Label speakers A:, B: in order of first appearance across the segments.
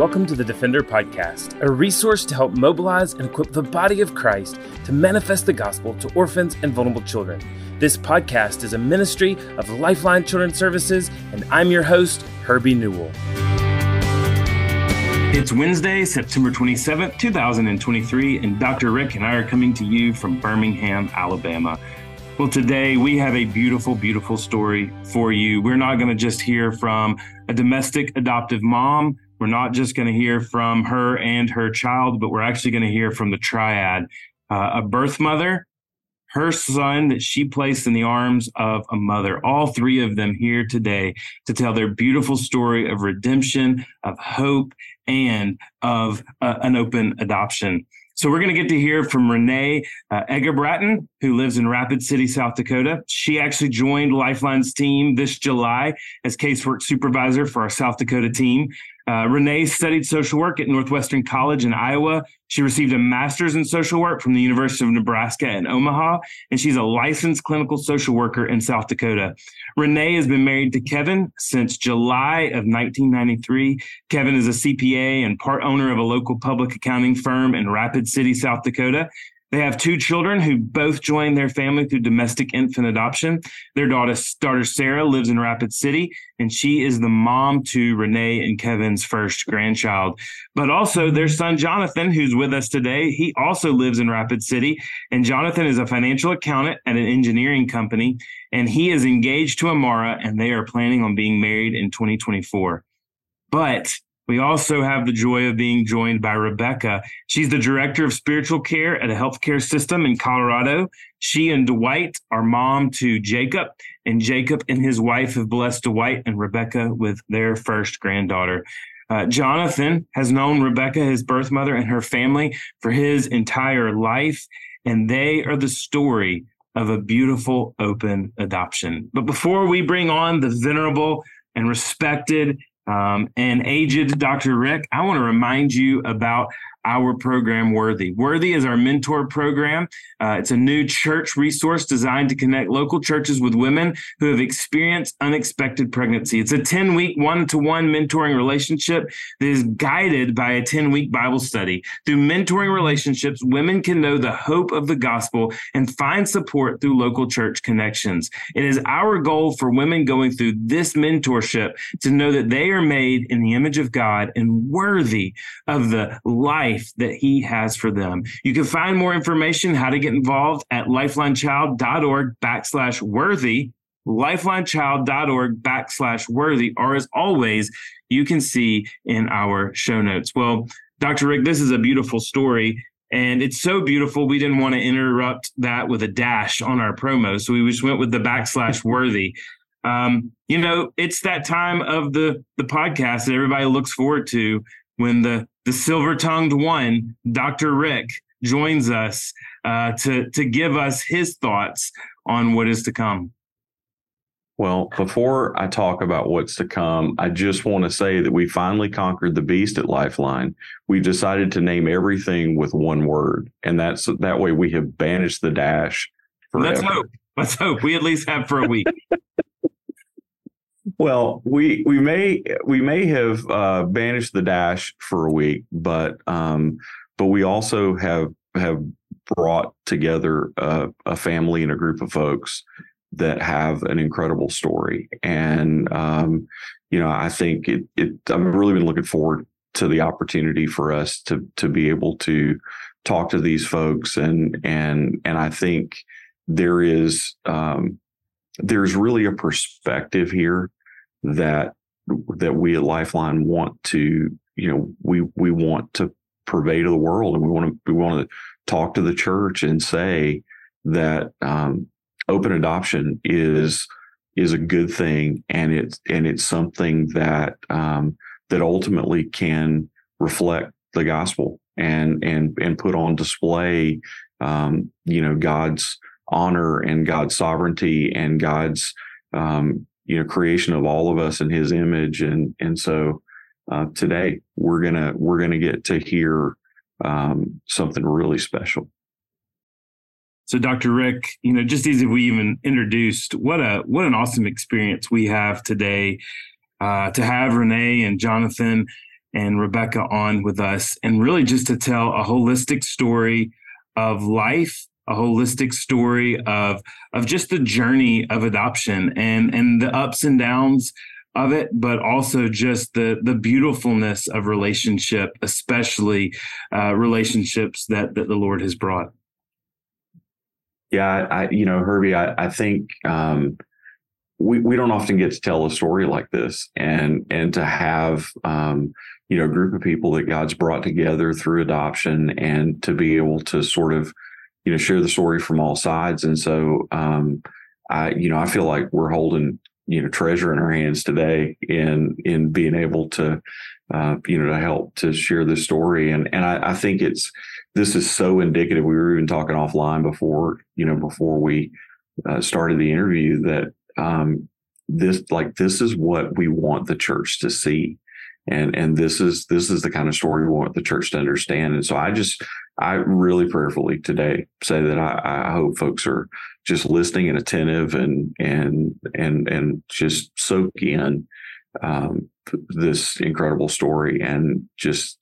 A: Welcome to the Defender Podcast, a resource to help mobilize and equip the body of Christ to manifest the gospel to orphans and vulnerable children. This podcast is a ministry of Lifeline Children's Services, and I'm your host, Herbie Newell. It's Wednesday, September 27th, 2023, and Dr. Rick and I are coming to you from Birmingham, Alabama. Well, today we have a beautiful, beautiful story for you. We're not going to just hear from a domestic adoptive mom. We're not just going to hear from her and her child, but we're actually going to hear from the triad uh, a birth mother, her son that she placed in the arms of a mother. All three of them here today to tell their beautiful story of redemption, of hope, and of uh, an open adoption. So we're going to get to hear from Renee uh, Eggebraaten, who lives in Rapid City, South Dakota. She actually joined Lifeline's team this July as casework supervisor for our South Dakota team. Uh, Renee studied social work at Northwestern College in Iowa. She received a master's in social work from the University of Nebraska in Omaha, and she's a licensed clinical social worker in South Dakota. Renee has been married to Kevin since July of 1993. Kevin is a CPA and part owner of a local public accounting firm in Rapid City, South Dakota. They have two children who both joined their family through domestic infant adoption. Their daughter, daughter Sarah lives in Rapid City, and she is the mom to Renee and Kevin's first grandchild. But also their son Jonathan, who's with us today, he also lives in Rapid City. And Jonathan is a financial accountant at an engineering company, and he is engaged to Amara, and they are planning on being married in 2024. But we also have the joy of being joined by Rebecca. She's the director of spiritual care at a healthcare system in Colorado. She and Dwight are mom to Jacob, and Jacob and his wife have blessed Dwight and Rebecca with their first granddaughter. Uh, Jonathan has known Rebecca, his birth mother, and her family for his entire life, and they are the story of a beautiful open adoption. But before we bring on the venerable and respected um, and aged Dr. Rick, I want to remind you about our program Worthy. Worthy is our mentor program. Uh, it's a new church resource designed to connect local churches with women who have experienced unexpected pregnancy. It's a 10 week one to one mentoring relationship that is guided by a 10 week Bible study. Through mentoring relationships, women can know the hope of the gospel and find support through local church connections. It is our goal for women going through this mentorship to know that they are made in the image of God and worthy of the life life that he has for them. You can find more information, how to get involved at lifelinechild.org backslash worthy, lifelinechild.org backslash worthy, or as always, you can see in our show notes. Well, Dr. Rick, this is a beautiful story. And it's so beautiful. We didn't want to interrupt that with a dash on our promo. So we just went with the backslash worthy. Um, you know, it's that time of the the podcast that everybody looks forward to when the the silver tongued one, Dr. Rick, joins us uh, to to give us his thoughts on what is to come.
B: Well, before I talk about what's to come, I just want to say that we finally conquered the beast at Lifeline. We decided to name everything with one word, and that's that way we have banished the dash.
A: Forever. Let's hope. Let's hope we at least have for a week.
B: Well, we we may we may have uh, banished the dash for a week, but um, but we also have have brought together a, a, family and a group of folks that have an incredible story, and um, you know I think it, it I've really been looking forward to the opportunity for us to to be able to talk to these folks. And and and I think there is um, there's really a perspective here that that we at Lifeline want to, you know, we we want to to the world, and we want to we want to talk to the church and say that um, open adoption is is a good thing, and it's and it's something that um, that ultimately can reflect the gospel and and and put on display, um, you know, God's honor and God's sovereignty and God's um, you know creation of all of us in his image. And and so uh, today we're gonna we're gonna get to hear um, something really special.
A: So dr rick you know just as if we even introduced what a what an awesome experience we have today uh, to have renee and jonathan and Rebecca on with us, and really just to tell a holistic story of life, a holistic story of of just the journey of adoption and and the ups and downs of it, but also just the the beautifulness of relationship, especially uh, relationships that that the Lord has brought.
B: Yeah, I, you know, Herbie, I, I think um, we we don't often get to tell a story like this, and and to have um, you know a group of people that God's brought together through adoption, and to be able to sort of you know share the story from all sides, and so um, I you know I feel like we're holding you know treasure in our hands today in in being able to uh, you know to help to share this story. And and I, I, think it's this is so indicative. We were even talking offline before you know before we uh, started the interview that um, this like this is what we want the church to see. And and this is this is the kind of story we want the church to understand. And so i just i really prayerfully today say that i, I hope folks are just listening and attentive and and and and just soak in um, this incredible story and just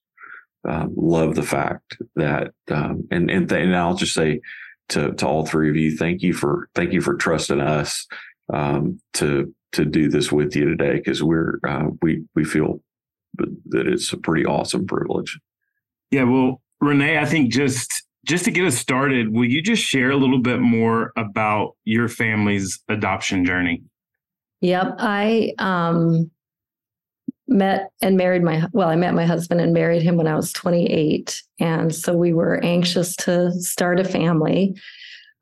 B: um, love the fact that um, and and, th- and I'll just say to to all three of you, thank you for thank you for trusting us um, to to do this with you today because we're uh, we we feel that it's a pretty awesome privilege.
A: Yeah, well, Renee, I think just just to get us started, will you just share a little bit more about your family's adoption journey?
C: Yep. I um, met and married my, well, I met my husband and married him when I was 28. And so we were anxious to start a family.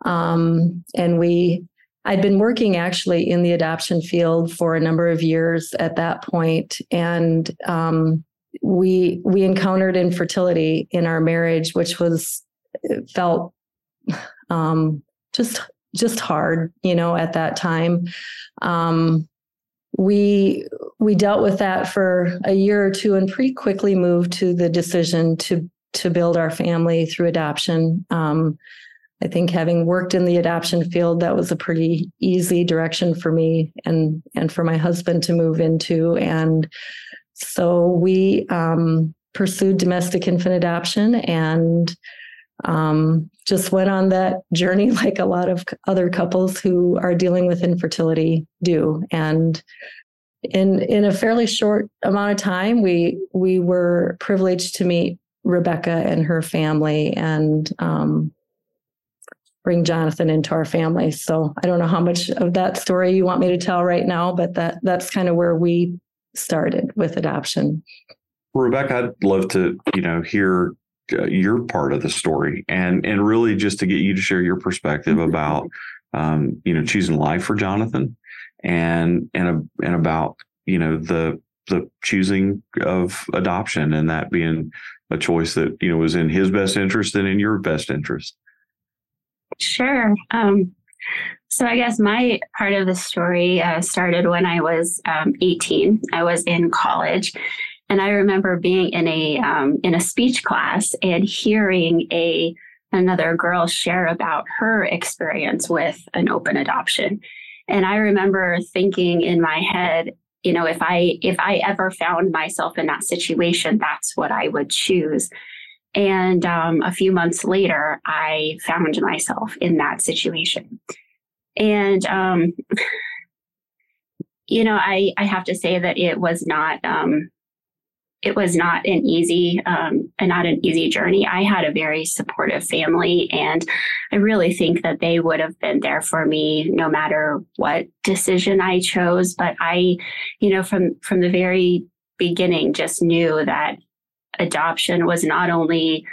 C: Um, and we, I'd been working actually in the adoption field for a number of years at that point, and um, we we encountered infertility in our marriage, which was felt um, just just hard, you know, at that time. Um, we we dealt with that for a year or two and pretty quickly moved to the decision to to build our family through adoption. Um, I think having worked in the adoption field, that was a pretty easy direction for me and and for my husband to move into. And so we um, pursued domestic infant adoption and um, just went on that journey like a lot of other couples who are dealing with infertility do. And in in a fairly short amount of time we we were privileged to meet rebecca and her family and um, bring jonathan into our family. So i don't know how much of that story you want me to tell right now but that that's kind of where we started with adoption
B: rebecca i'd love to you know hear uh, your part of the story and and really just to get you to share your perspective mm-hmm. about um, you know choosing life for Jonathan and and and about you know the the choosing of adoption and that being a choice that you know was in his best interest and in your best interest.
D: Sure. Um, so I guess my part of the story uh, started when I was um, 18. I was in college and I remember being in a um, in a speech class and hearing a another girl share about her experience with an open adoption. And I remember thinking in my head, you know, if I if I ever found myself in that situation, that's what I would choose. And um, a few months later, I found myself in that situation. And um, you know, I I have to say that it was not um, it was not an easy um, not an easy journey. I had a very supportive family and i really think that they would have been there for me no matter what decision i chose. But i you know from from the very beginning just knew that adoption was not only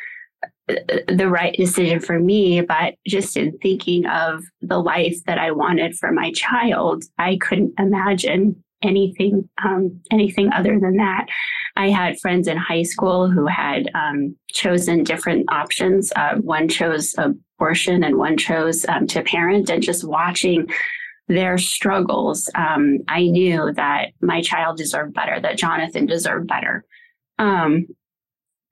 D: the right decision for me, but just in thinking of the life that I wanted for my child, I couldn't imagine anything um, anything other than that. I had friends in high school who had um, chosen different options. Uh, one chose abortion, and one chose um, to parent. And just watching their struggles, um, I knew that my child deserved better. That Jonathan deserved better. Um,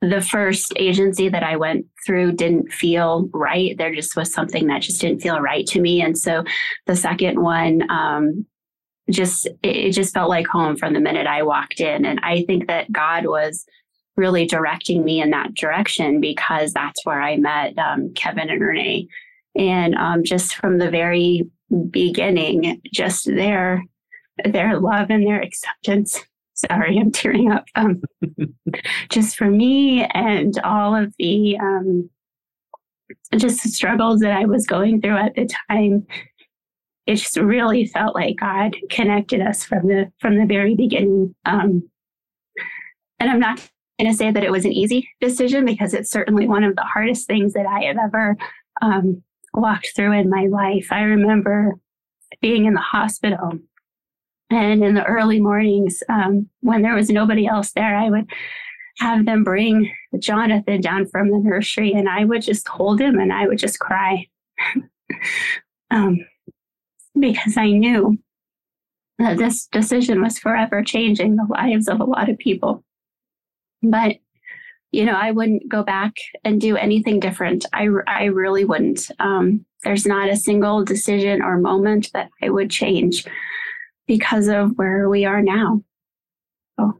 D: the first agency that I went through didn't feel right. There just was something that just didn't feel right to me. And so the second one, um, just it just felt like home from the minute I walked in. And I think that God was really directing me in that direction because that's where I met um, Kevin and Renee. And um, just from the very beginning, just their their love and their acceptance. Sorry, I'm tearing up. Um, just for me and all of the um, just the struggles that I was going through at the time it just really felt like God connected us from the from the very beginning. Um, and I'm not going to say that it was an easy decision because it's certainly one of the hardest things that I have ever um, walked through in my life. I remember being in the hospital and in the early mornings um, when there was nobody else there, I would have them bring Jonathan down from the nursery and I would just hold him and I would just cry. um, because I knew that this decision was forever changing the lives of a lot of people. But, you know, I wouldn't go back and do anything different. I, I really wouldn't. Um, there's not a single decision or moment that I would change because of where we are now.
A: Oh.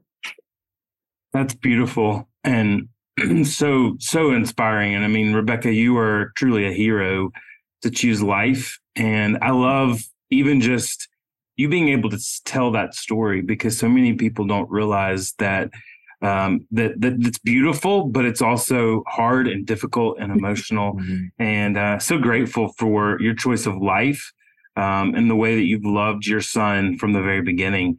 A: That's beautiful and so so inspiring. And I mean, Rebecca, you are truly a hero to choose life. And I love even just you being able to tell that story because so many people don't realize that um, that that it's beautiful, but it's also hard and difficult and emotional. Mm-hmm. And uh, so grateful for your choice of life um, and the way that you've loved your son from the very beginning.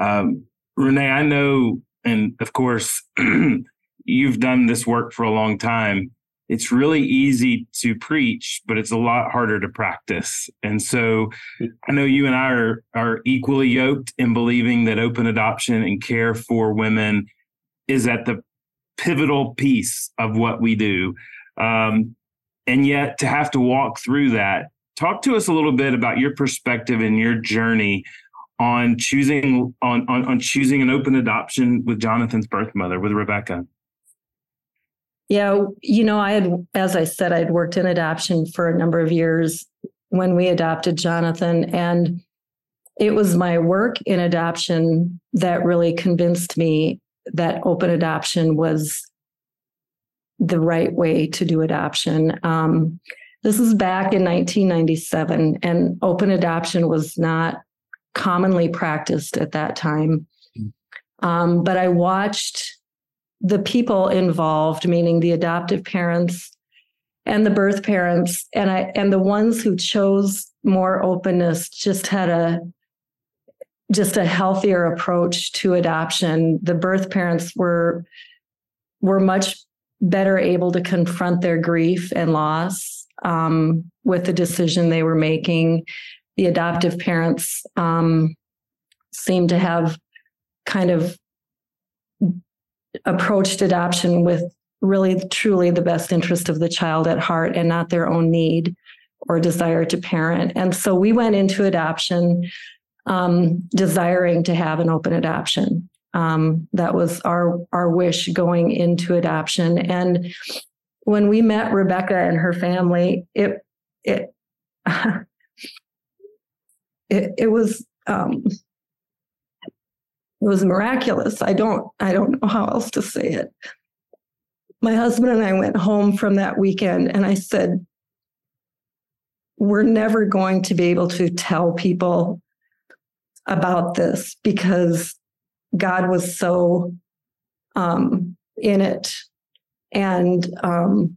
A: Um, Renee, I know, and of course, you've done this work for a long time it's really easy to preach, but it's a lot harder to practice. And so I know you and I are, are equally yoked in believing that open adoption and care for women is at the pivotal piece of what we do. Um, and yet to have to walk through that, talk to us a little bit about your perspective and your journey on choosing on, on, on choosing an open adoption with Jonathan's birth mother, with Rebecca.
C: Yeah, you know, I had, as I said, I'd worked in adoption for a number of years when we adopted Jonathan. And it was my work in adoption that really convinced me that open adoption was the right way to do adoption. Um, this is back in 1997, and open adoption was not commonly practiced at that time. Hmm. Um, but I watched the people involved, meaning the adoptive parents and the birth parents, and I and the ones who chose more openness just had a just a healthier approach to adoption. The birth parents were were much better able to confront their grief and loss um, with the decision they were making. The adoptive parents um, seemed to have kind of approached adoption with really truly the best interest of the child at heart and not their own need or desire to parent. And so we went into adoption um, desiring to have an open adoption. Um, that was our our wish going into adoption. And when we met Rebecca and her family, it it it, it was um, it was miraculous. I don't I don't know how else to say it. My husband and I went home from that weekend and I said we're never going to be able to tell people about this because God was so um, in it. And um,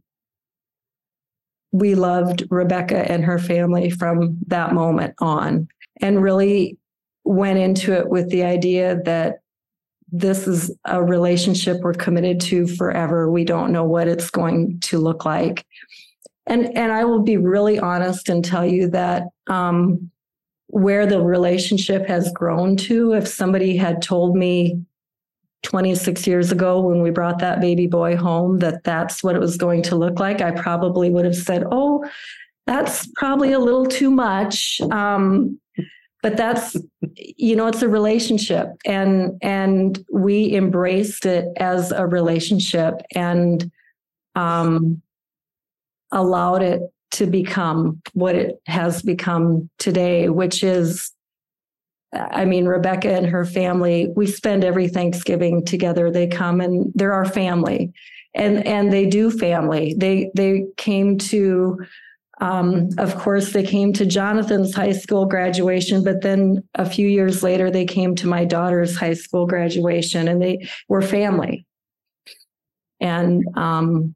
C: we loved Rebecca and her family from that moment on. And really, went into it with the idea that this is a relationship we're committed to forever. We don't know what it's going to look like. And and I will be really honest and tell you that um, where the relationship has grown to, if somebody had told me 26 years ago when we brought that baby boy home that that's what it was going to look like, I probably would have said, "Oh, that's probably a little too much." Um, but that's you know it's a relationship and and we embraced it as a relationship and um allowed it to become what it has become today which is I mean, Rebecca and her family, we spend every Thanksgiving together. They come and they're our family. And and they do family. They they came to um, of course, they came to Jonathan's high school graduation, but then a few years later, they came to my daughter's high school graduation, and they were family. And um,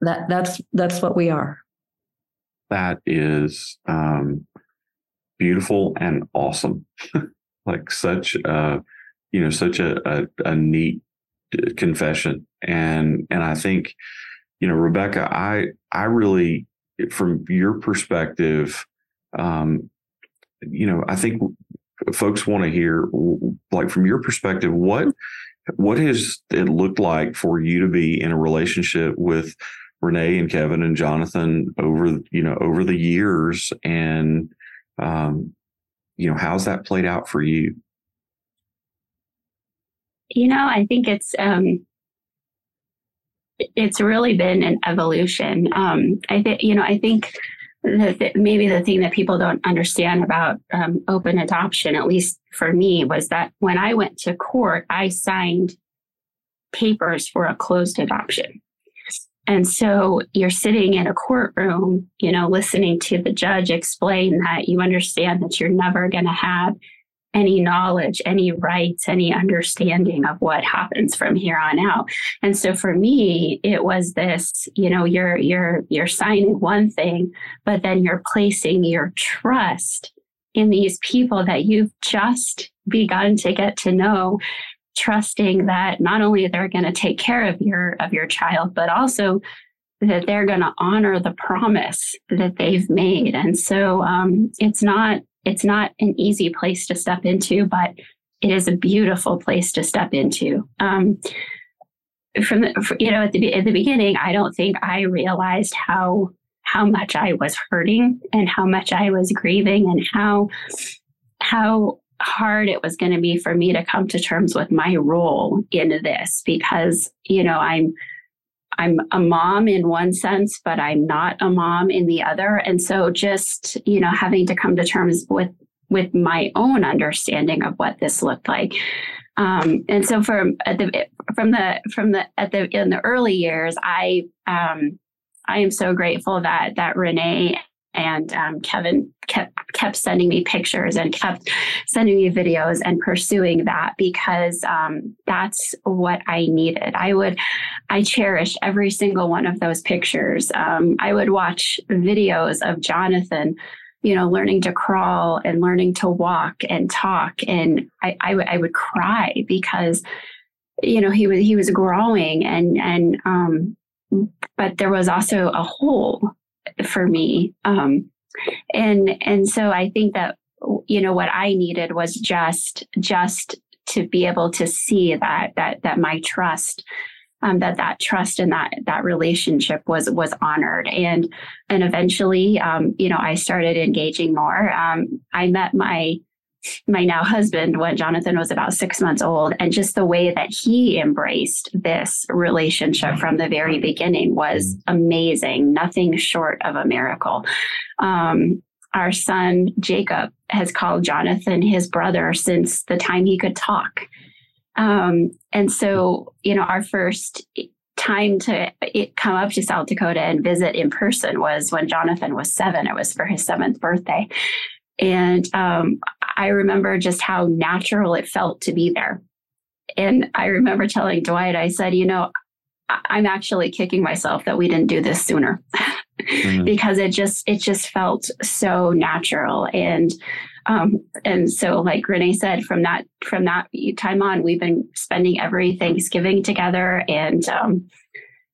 C: that that's that's what we are.
B: That is um, beautiful and awesome. like such a you know such a, a, a neat uh, confession, and and I think you know Rebecca, I I really from your perspective, um, you know, I think folks want to hear, like, from your perspective, what what has it looked like for you to be in a relationship with Renee and Kevin and Jonathan over, you know, over the years, and um, you know, how's that played out for you?
D: You know, I think it's um, it's really been an evolution. Um, I think, you know, I think that maybe the thing that people don't understand about um, open adoption, at least for me, was that when I went to court, I signed papers for a closed adoption. And so you're sitting in a courtroom, you know, listening to the judge explain that you understand that you're never going to have any knowledge, any rights, any understanding of what happens from here on out. And so for me, it was this, you know, you're you're you're signing one thing, but then you're placing your trust in these people that you've just begun to get to know trusting that not only they're going to take care of your of your child but also that they're going to honor the promise that they've made and so um, it's not it's not an easy place to step into, but it is a beautiful place to step into. Um, from the, you know, at the at the beginning, I don't think I realized how how much I was hurting and how much I was grieving and how how hard it was going to be for me to come to terms with my role in this because you know I'm I'm a mom in one sense, but I'm not a mom in the other. And so just, you know, having to come to terms with with my own understanding of what this looked like. Um, and so from at the from the from the at the in the early years, I um, I am so grateful that that Renee and um, Kevin kept kept sending me pictures and kept sending me videos and pursuing that because um, that's what I needed. I would, I cherish every single one of those pictures. Um, I would watch videos of Jonathan, you know, learning to crawl and learning to walk and talk, and I, I, w- I would cry because, you know, he was he was growing and and um, but there was also a hole for me. Um, and and so I think that you know what I needed was just just to be able to see that that that my trust um, that that trust and that that relationship was was honored and and eventually um, you know I started engaging more. Um, I met my my now husband when Jonathan was about six months old. And just the way that he embraced this relationship from the very beginning was amazing, nothing short of a miracle. Um, our son Jacob has called Jonathan his brother since the time he could talk. Um, and so, you know, our first time to come up to South Dakota and visit in person was when Jonathan was seven. It was for his seventh birthday. And um, I remember just how natural it felt to be there. And I remember telling Dwight, I said, you know, I'm actually kicking myself that we didn't do this sooner mm-hmm. because it just it just felt so natural and um, and so like Renee said from that from that time on we've been spending every Thanksgiving together and um,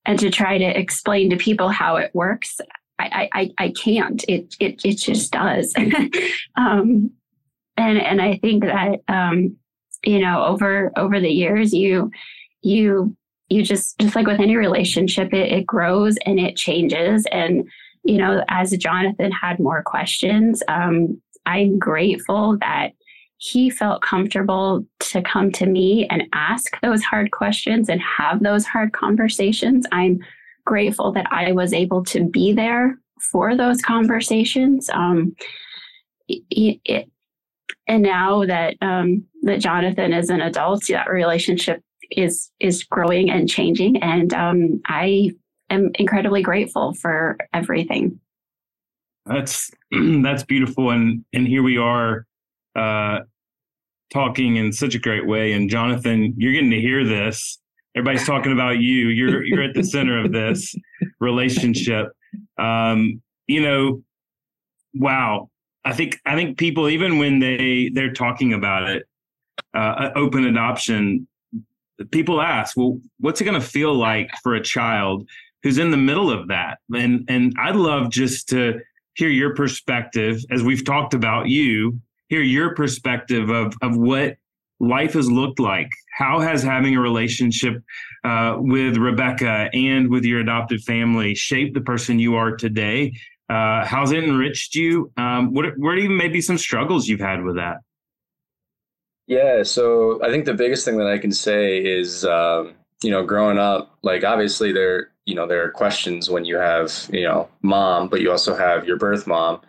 D: and to try to explain to people how it works I, I, I can't. It, it, it just does. um, and, and I think that, um, you know, over, over the years, you, you, you just, just like with any relationship, it, it grows and it changes. And, you know, as Jonathan had more questions, um, I'm grateful that he felt comfortable to come to me and ask those hard questions and have those hard conversations. I'm grateful that I was able to be there for those conversations. Um, it, it, and now that um, that Jonathan is an adult, that relationship is is growing and changing, and um, I am incredibly grateful for everything.
A: That's that's beautiful, and and here we are, uh, talking in such a great way. And Jonathan, you're getting to hear this. Everybody's talking about you. You're you're at the center of this relationship. Um, you know, wow. I think I think people even when they they're talking about it, uh, open adoption, people ask, well, what's it going to feel like for a child who's in the middle of that? And and I'd love just to hear your perspective as we've talked about you, hear your perspective of of what life has looked like. How has having a relationship uh, with Rebecca and with your adopted family shaped the person you are today? Uh, how's it enriched you? Um, what, what are even maybe some struggles you've had with that?
E: Yeah, so I think the biggest thing that I can say is, um, you know, growing up, like obviously there, you know, there are questions when you have, you know, mom, but you also have your birth mom.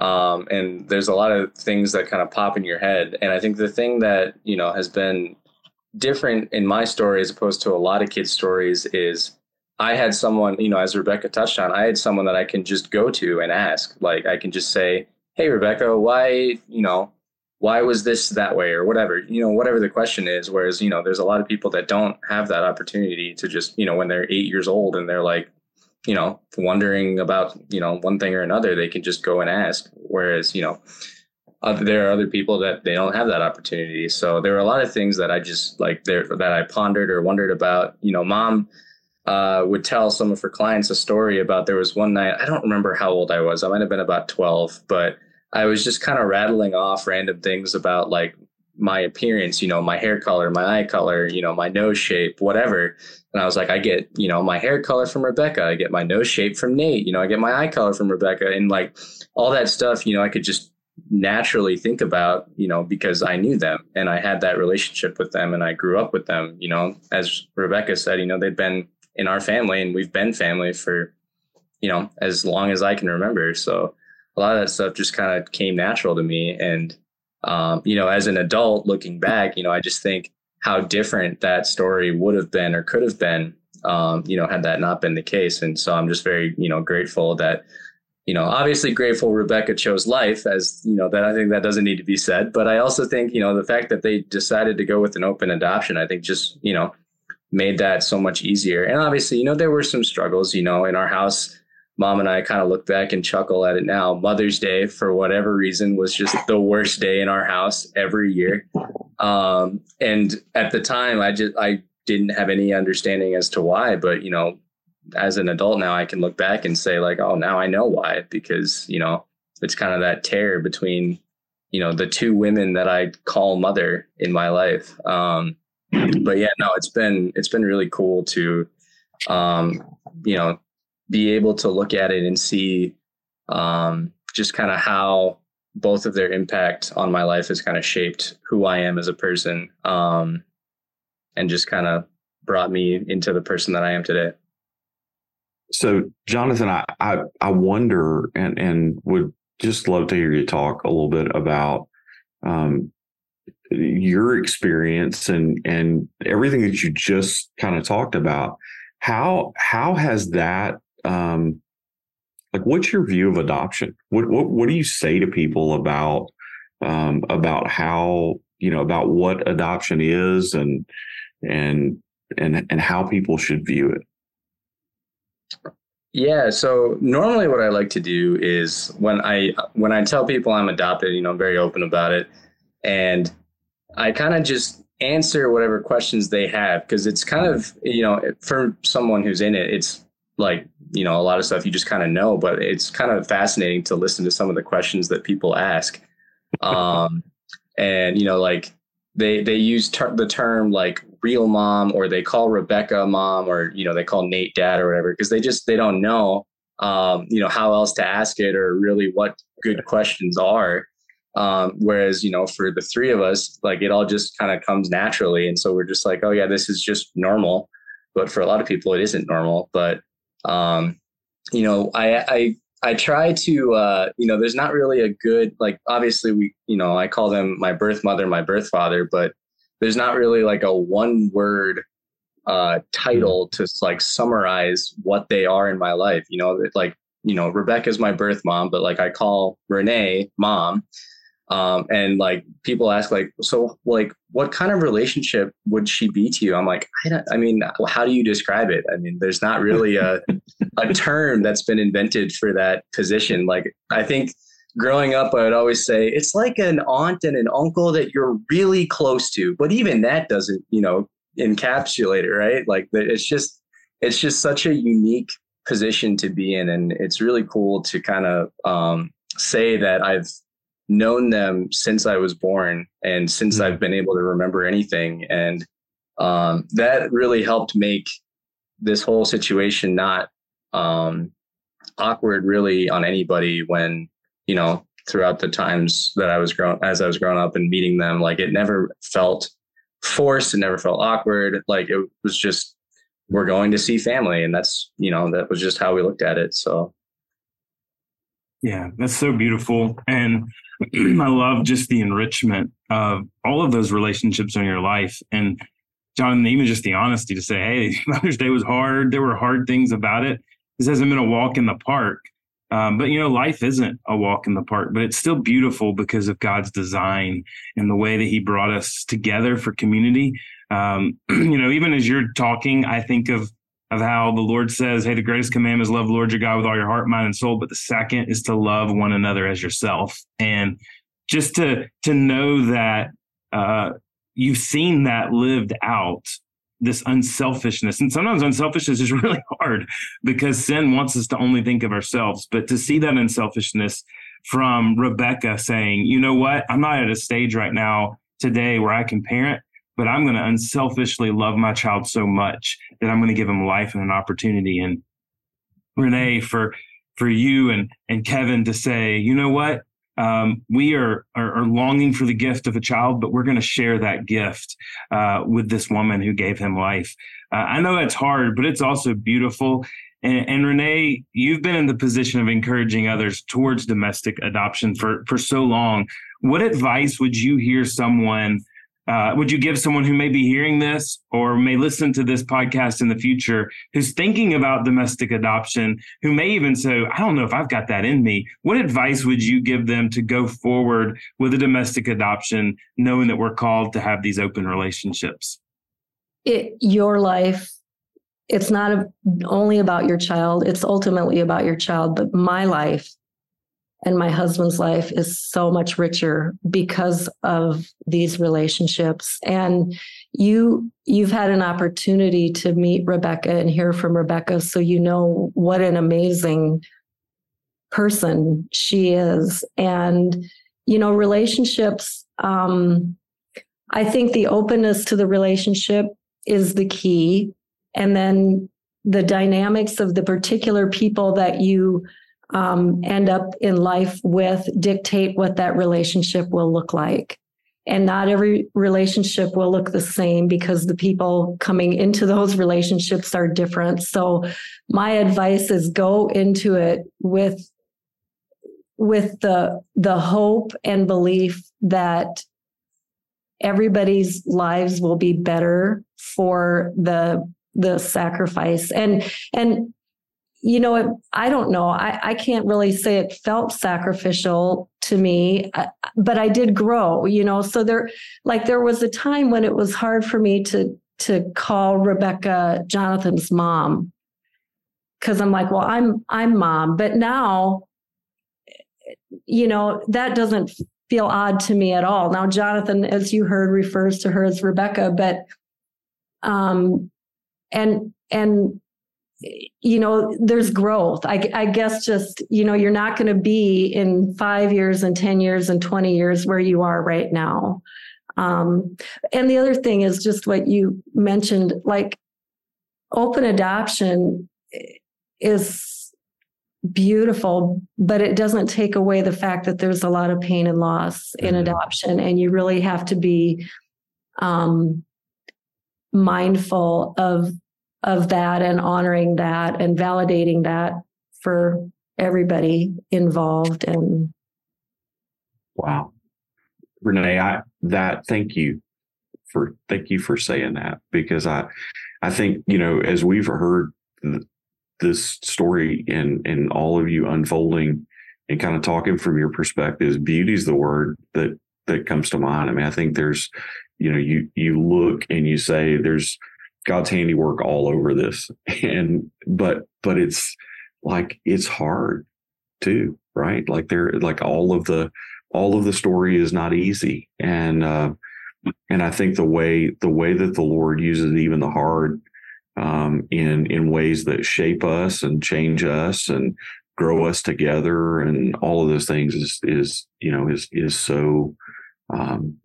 E: Um, and there's a lot of things that kind of pop in your head. And I think the thing that, you know, has been different in my story as opposed to a lot of kids' stories is I had someone, you know, as Rebecca touched on, I had someone that I can just go to and ask. Like I can just say, Hey, Rebecca, why, you know, why was this that way or whatever, you know, whatever the question is. Whereas, you know, there's a lot of people that don't have that opportunity to just, you know, when they're eight years old and they're like, you know, wondering about, you know, one thing or another, they can just go and ask. Whereas, you know, other, there are other people that they don't have that opportunity. So there were a lot of things that I just like there that I pondered or wondered about. You know, mom uh, would tell some of her clients a story about there was one night, I don't remember how old I was. I might have been about 12, but I was just kind of rattling off random things about like my appearance, you know, my hair color, my eye color, you know, my nose shape, whatever. And I was like, I get, you know, my hair color from Rebecca. I get my nose shape from Nate. You know, I get my eye color from Rebecca. And like all that stuff, you know, I could just naturally think about, you know, because I knew them and I had that relationship with them and I grew up with them, you know, as Rebecca said, you know, they've been in our family and we've been family for you know as long as i can remember. So a lot of that stuff just kind of came natural to me. And um, you know as an adult looking back you know i just think how different that story would have been or could have been um, you know had that not been the case. And so i'm just very you know grateful that you know obviously grateful rebecca chose life as you know that i think that doesn't need to be said. But i also think you know the fact that they decided to go with an open adoption i think just you know made that so much easier. And obviously, you know, there were some struggles, you know, in our house. Mom and I kind of look back and chuckle at it now. Mother's Day, for whatever reason, was just the worst day in our house every year. Um, and at the time, I just I didn't have any understanding as to why. But you know, as an adult now, I can look back and say like, oh, now I know why because you know it's kind of that tear between you know the two women that I call mother in my life. Um, but yeah, no, it's been it's been really cool to, um, you know, be able to look at it and see, um, just kind of how both of their impact on my life has kind of shaped who I am as a person, um, and just kind of brought me into the person that I am today.
B: So, Jonathan, I, I, I wonder and and would just love to hear you talk a little bit about um, your experience and and everything that you just kind of talked about how how has that um like what's your view of adoption? What what what do you say to people about um about how you know about what adoption is and and and and how people should view it?
E: Yeah so normally what i like to do is when i when i tell people i'm adopted you know i'm very open about it. And I kind of just answer whatever questions they have because it's kind of you know for someone who's in it it's like you know a lot of stuff you just kind of know but it's kind of fascinating to listen to some of the questions that people ask. Um and you know like they they use ter- the term like real mom or they call rebecca mom or you know they call nate dad or whatever because they just they don't know um you know how else to ask it or really what good questions are um, whereas, you know, for the three of us, like it all just kind of comes naturally. And so we're just like, oh, yeah, this is just normal. But for a lot of people, it isn't normal. But, um, you know, I, I, I try to, uh, you know, there's not really a good, like, obviously, we, you know, I call them my birth mother, my birth father, but there's not really like a one word uh, title to like summarize what they are in my life. You know, like, you know, Rebecca's my birth mom, but like I call Renee mom. Um, and like people ask like, so like, what kind of relationship would she be to you? I'm like, I don't, I mean, how do you describe it? I mean, there's not really a, a term that's been invented for that position. Like, I think growing up, I would always say it's like an aunt and an uncle that you're really close to, but even that doesn't, you know, encapsulate it, right? Like it's just, it's just such a unique position to be in. And it's really cool to kind of um, say that I've known them since I was born and since mm-hmm. I've been able to remember anything. And um, that really helped make this whole situation not um, awkward really on anybody when, you know, throughout the times that I was growing, as I was growing up and meeting them, like it never felt forced. It never felt awkward. Like it was just, we're going to see family. And that's, you know, that was just how we looked at it. So.
A: Yeah, that's so beautiful. And I love just the enrichment of all of those relationships in your life. And John, even just the honesty to say, hey, Mother's Day was hard. There were hard things about it. This hasn't been a walk in the park. Um, but you know, life isn't a walk in the park, but it's still beautiful because of God's design and the way that He brought us together for community. Um, you know, even as you're talking, I think of of how the Lord says, Hey, the greatest commandment is love Lord your God with all your heart, mind, and soul. But the second is to love one another as yourself. And just to to know that uh, you've seen that lived out, this unselfishness. And sometimes unselfishness is really hard because sin wants us to only think of ourselves. But to see that unselfishness from Rebecca saying, you know what, I'm not at a stage right now today where I can parent but I'm going to unselfishly love my child so much that I'm going to give him life and an opportunity. And Renee, for for you and and Kevin to say, you know what, um, we are, are, are longing for the gift of a child, but we're going to share that gift uh, with this woman who gave him life. Uh, I know that's hard, but it's also beautiful. And, and, Renee, you've been in the position of encouraging others towards domestic adoption for for so long. What advice would you hear someone uh, would you give someone who may be hearing this or may listen to this podcast in the future who's thinking about domestic adoption, who may even say, I don't know if I've got that in me? What advice would you give them to go forward with a domestic adoption, knowing that we're called to have these open relationships?
C: It, your life, it's not a, only about your child, it's ultimately about your child, but my life and my husband's life is so much richer because of these relationships. And you you've had an opportunity to meet Rebecca and hear from Rebecca so you know what an amazing person she is. And you know relationships um I think the openness to the relationship is the key. And then the dynamics of the particular people that you um, end up in life with dictate what that relationship will look like. And not every relationship will look the same because the people coming into those relationships are different. So my advice is go into it with with the the hope and belief that everybody's lives will be better for the the sacrifice and and you know, I don't know. I, I can't really say it felt sacrificial to me, uh, but I did grow, you know. So there, like, there was a time when it was hard for me to to call Rebecca Jonathan's mom because I'm like, well, I'm I'm mom, but now, you know, that doesn't feel odd to me at all. Now, Jonathan, as you heard, refers to her as Rebecca, but um, and and you know there's growth I, I guess just you know you're not going to be in five years and 10 years and 20 years where you are right now um, and the other thing is just what you mentioned like open adoption is beautiful but it doesn't take away the fact that there's a lot of pain and loss in mm-hmm. adoption and you really have to be um, mindful of of that and honoring that and validating that for everybody involved and
B: wow. Renee i that thank you for thank you for saying that because i i think you know as we've heard this story and and all of you unfolding and kind of talking from your perspectives beauty is the word that that comes to mind. I mean i think there's you know you you look and you say there's god's handiwork all over this. And but but it's like it's hard too, right? Like they're like all of the all of the story is not easy, and uh, and I think the way the way that the Lord uses even the hard um, in in ways that shape us and change us and grow us together and all of those things is is you know is is so um,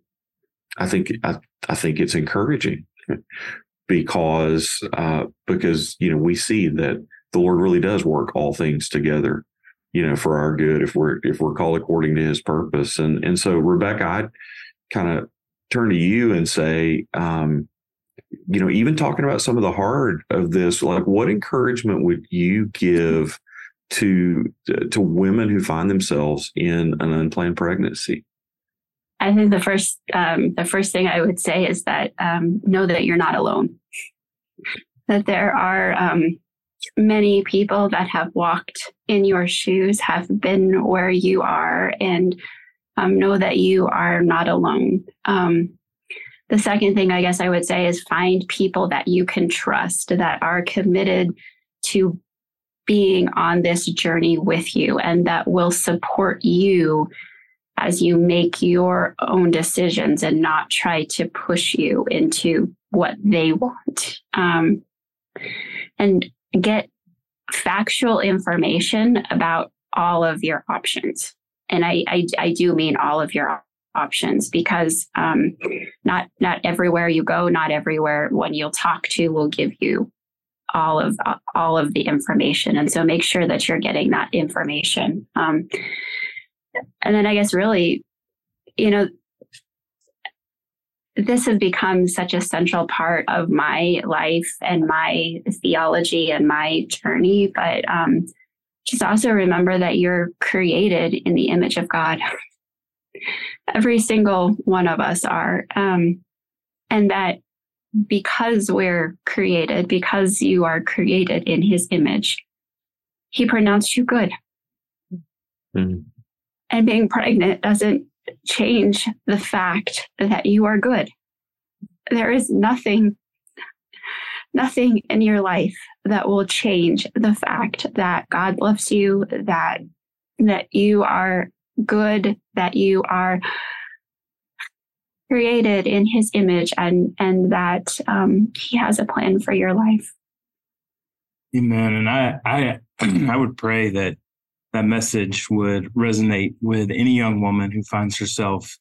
B: I think I, I think it's encouraging because uh, because you know we see that the Lord really does work all things together you know, for our good if we're if we're called according to his purpose. And and so Rebecca, I'd kind of turn to you and say, um, you know, even talking about some of the hard of this, like what encouragement would you give to to women who find themselves in an unplanned pregnancy?
D: I think the first um, the first thing I would say is that um, know that you're not alone. That there are um, many people that have walked in your shoes have been where you are and um, know that you are not alone. Um, the second thing I guess I would say is find people that you can trust that are committed to being on this journey with you and that will support you as you make your own decisions and not try to push you into what they want. Um, and get factual information about all of your options. And I, I, I do mean all of your options because um, not not everywhere you go, not everywhere one you'll talk to will give you all of uh, all of the information. And so make sure that you're getting that information. Um, and then I guess really, you know, this has become such a central part of my life and my theology and my journey. But um, just also remember that you're created in the image of God. Every single one of us are. Um, and that because we're created, because you are created in his image, he pronounced you good. Mm-hmm. And being pregnant doesn't change the fact that you are good. There is nothing, nothing in your life that will change the fact that God loves you, that that you are good, that you are created in His image, and and that um, He has a plan for your life.
A: Amen. And I I I would pray that that message would resonate with any young woman who finds herself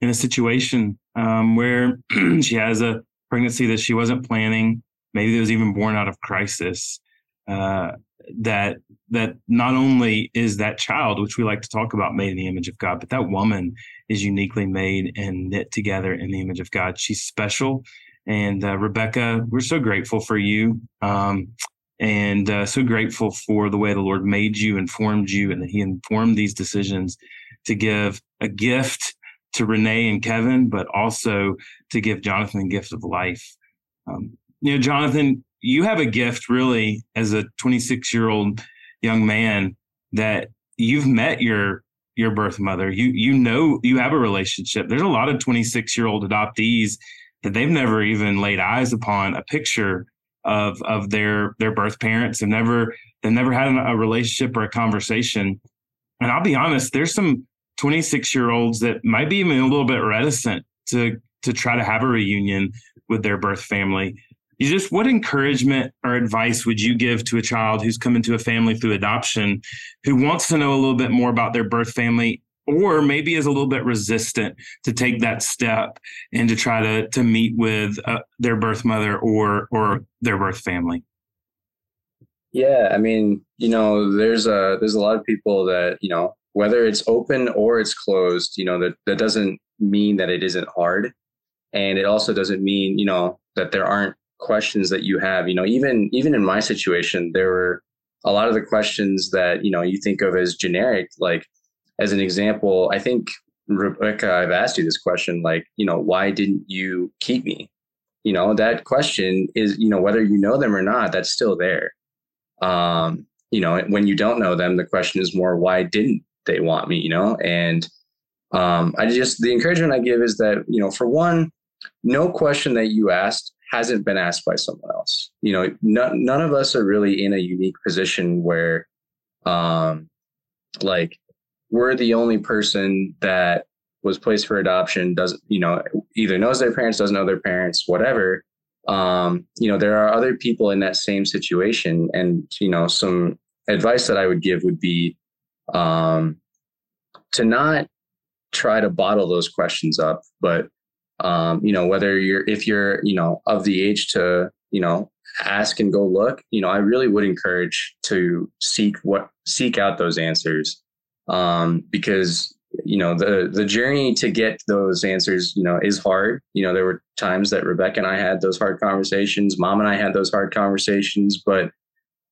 A: in a situation um, where she has a pregnancy that she wasn't planning, maybe it was even born out of crisis. Uh, that that not only is that child, which we like to talk about, made in the image of God, but that woman is uniquely made and knit together in the image of God. She's special. And uh, Rebecca, we're so grateful for you. Um, and uh, so grateful for the way the Lord made you and formed you, and that He informed these decisions to give a gift to Renee and Kevin, but also to give Jonathan a gift of life. Um, you know, Jonathan, you have a gift really as a 26 year old young man that you've met your your birth mother. You you know you have a relationship. There's a lot of 26 year old adoptees that they've never even laid eyes upon a picture of of their their birth parents and never they never had a relationship or a conversation. And I'll be honest, there's some 26 year olds that might be even a little bit reticent to to try to have a reunion with their birth family. You just what encouragement or advice would you give to a child who's come into a family through adoption who wants to know a little bit more about their birth family or maybe is a little bit resistant to take that step and to try to to meet with uh, their birth mother or or their birth family.
E: Yeah i mean you know there's a there's a lot of people that you know whether it's open or it's closed you know that that doesn't mean that it isn't hard. And it also doesn't mean you know that there aren't questions that you have. You know even even in my situation there were a lot of the questions that you know you think of as generic, like as an example, I think Rebecca, I've asked you this question, like you know, why didn't you keep me? You know, that question is you know whether you know them or not, that's still there. Um, you know, when you don't know them, the question is more, why didn't they want me? You know, and um, I just the encouragement I give is that you know, for one, no question that you asked hasn't been asked by someone else. You know, none, none of us are really in a unique position where, um, like, we're the only person that was placed for adoption, doesn't, you know, either knows their parents, doesn't know their parents, whatever. Um, you know, there are other people in that same situation. And, you know, some advice that I would give would be um, to not try to bottle those questions up, but um, you know, whether you're, if you're, you know, of the age to, you know, ask and go look, you know, I really would encourage to seek what, seek out those answers. Um, because, you know, the, the journey to get those answers, you know, is hard. You know, there were times that Rebecca and I had those hard conversations. Mom and I had those hard conversations, but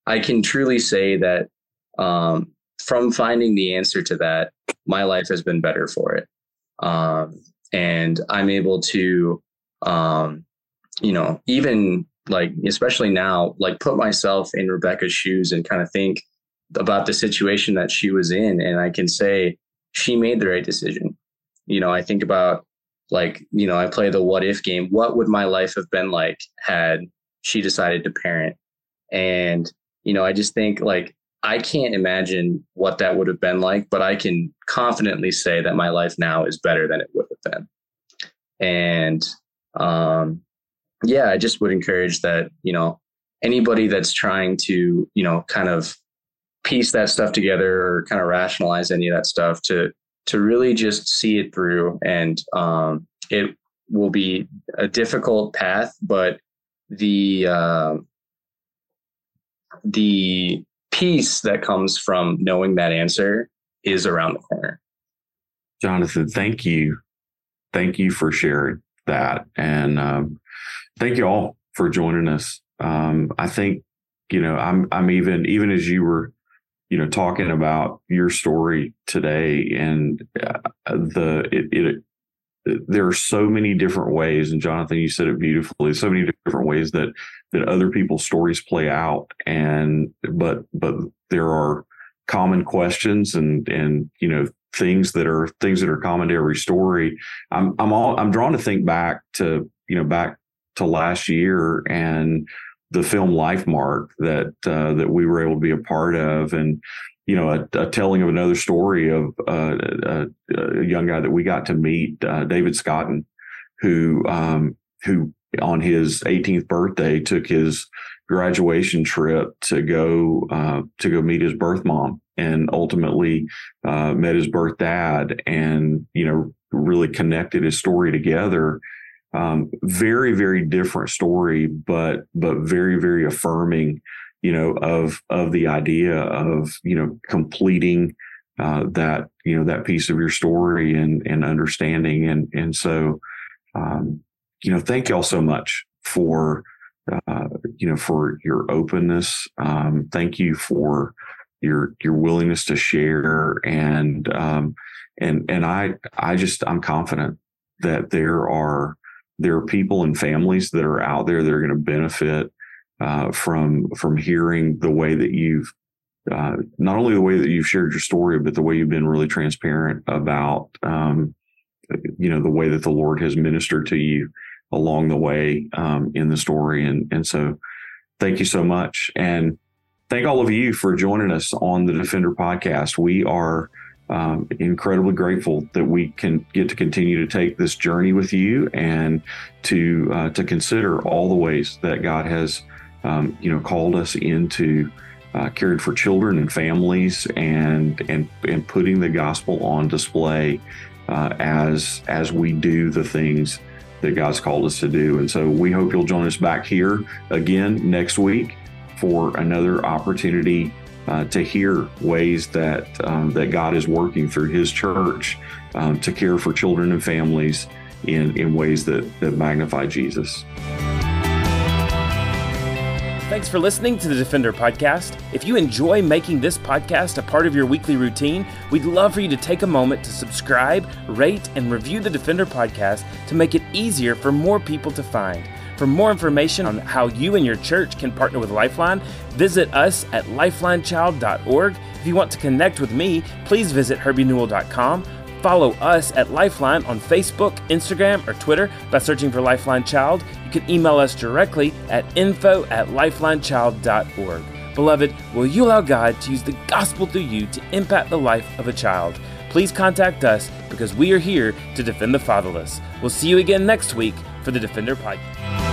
E: I can truly say that, um, from finding the answer to that, my life has been better for it. Um, and I'm able to, um, you know, even like, especially now, like put myself in Rebecca's shoes and kind of think about the situation that she was in. And I can say she made the right decision. You know, I think about like, you know, I play the what if game. What would my life have been like had she decided to parent? And, you know, I just think like I can't imagine what that would have been like, but I can confidently say that my life now is better than it would have been. And um, yeah, I just would encourage that, you know, anybody that's trying to, you know, kind of piece that stuff together or kind of rationalize any of that stuff to to really just see it through and um, it will be a difficult path but the uh, the peace that comes from knowing that answer is around the corner.
B: Jonathan, thank you. Thank you for sharing that. And um, thank you all for joining us. Um, I think, you know, I'm, I'm even, even as you were, you know, talking about your story today and uh, the, it, it, there are so many different ways and jonathan you said it beautifully so many different ways that that other people's stories play out and but but there are common questions and and you know things that are things that are common to every story. I'm i'm all i'm drawn to think back to you know back to last year and the film Lifemark that uh, that we were able to be a part of and you know, a, a, telling of another story of uh, a, a, young guy that we got to meet, uh, David Scotton, who um, who on his 18th birthday took his graduation trip to go uh, to go meet his birth mom, and ultimately uh, met his birth dad, and you know, really connected his story together. Um, very, very different story, but but very, very affirming you know, of of the idea of you know completing uh, that you know that piece of your story and and understanding. And and so um, you know thank y'all so much for uh, you know for your openness. Um, thank you for your your willingness to share. And um, and and I I just I'm confident that there are there are people and families that are out there that are going to benefit uh, from from hearing the way that you've uh, not only the way that you've shared your story, but the way you've been really transparent about um, you know the way that the Lord has ministered to you along the way um, in the story, and and so thank you so much, and thank all of you for joining us on the Defender podcast. We are. Um, incredibly grateful that we can get to continue to take this journey with you and to uh, to consider all the ways that God has um, you know, called us into uh, caring for children and families and and and putting the gospel on display uh, as as we do the things that God's called us to do. And so we hope you'll join us back here again next week for another opportunity uh, to hear ways that um, that God is working through His church um, to care for children and families in in ways that that magnify Jesus.
F: Thanks for listening to the Defender Podcast. If you enjoy making this podcast a part of your weekly routine, we'd love for you to take a moment to subscribe, rate, and review the Defender Podcast to make it easier for more people to find. For more information on how you and your church can partner with Lifeline, visit us at lifelinechild.org. If you want to connect with me, please visit herbienewell.com. Follow us at Lifeline on Facebook, Instagram, or Twitter by searching for Lifeline Child. You can email us directly at info at lifelinechild.org. Beloved, will you allow God to use the gospel through you to impact the life of a child? Please contact us because we are here to defend the fatherless. We'll see you again next week for the Defender Podcast.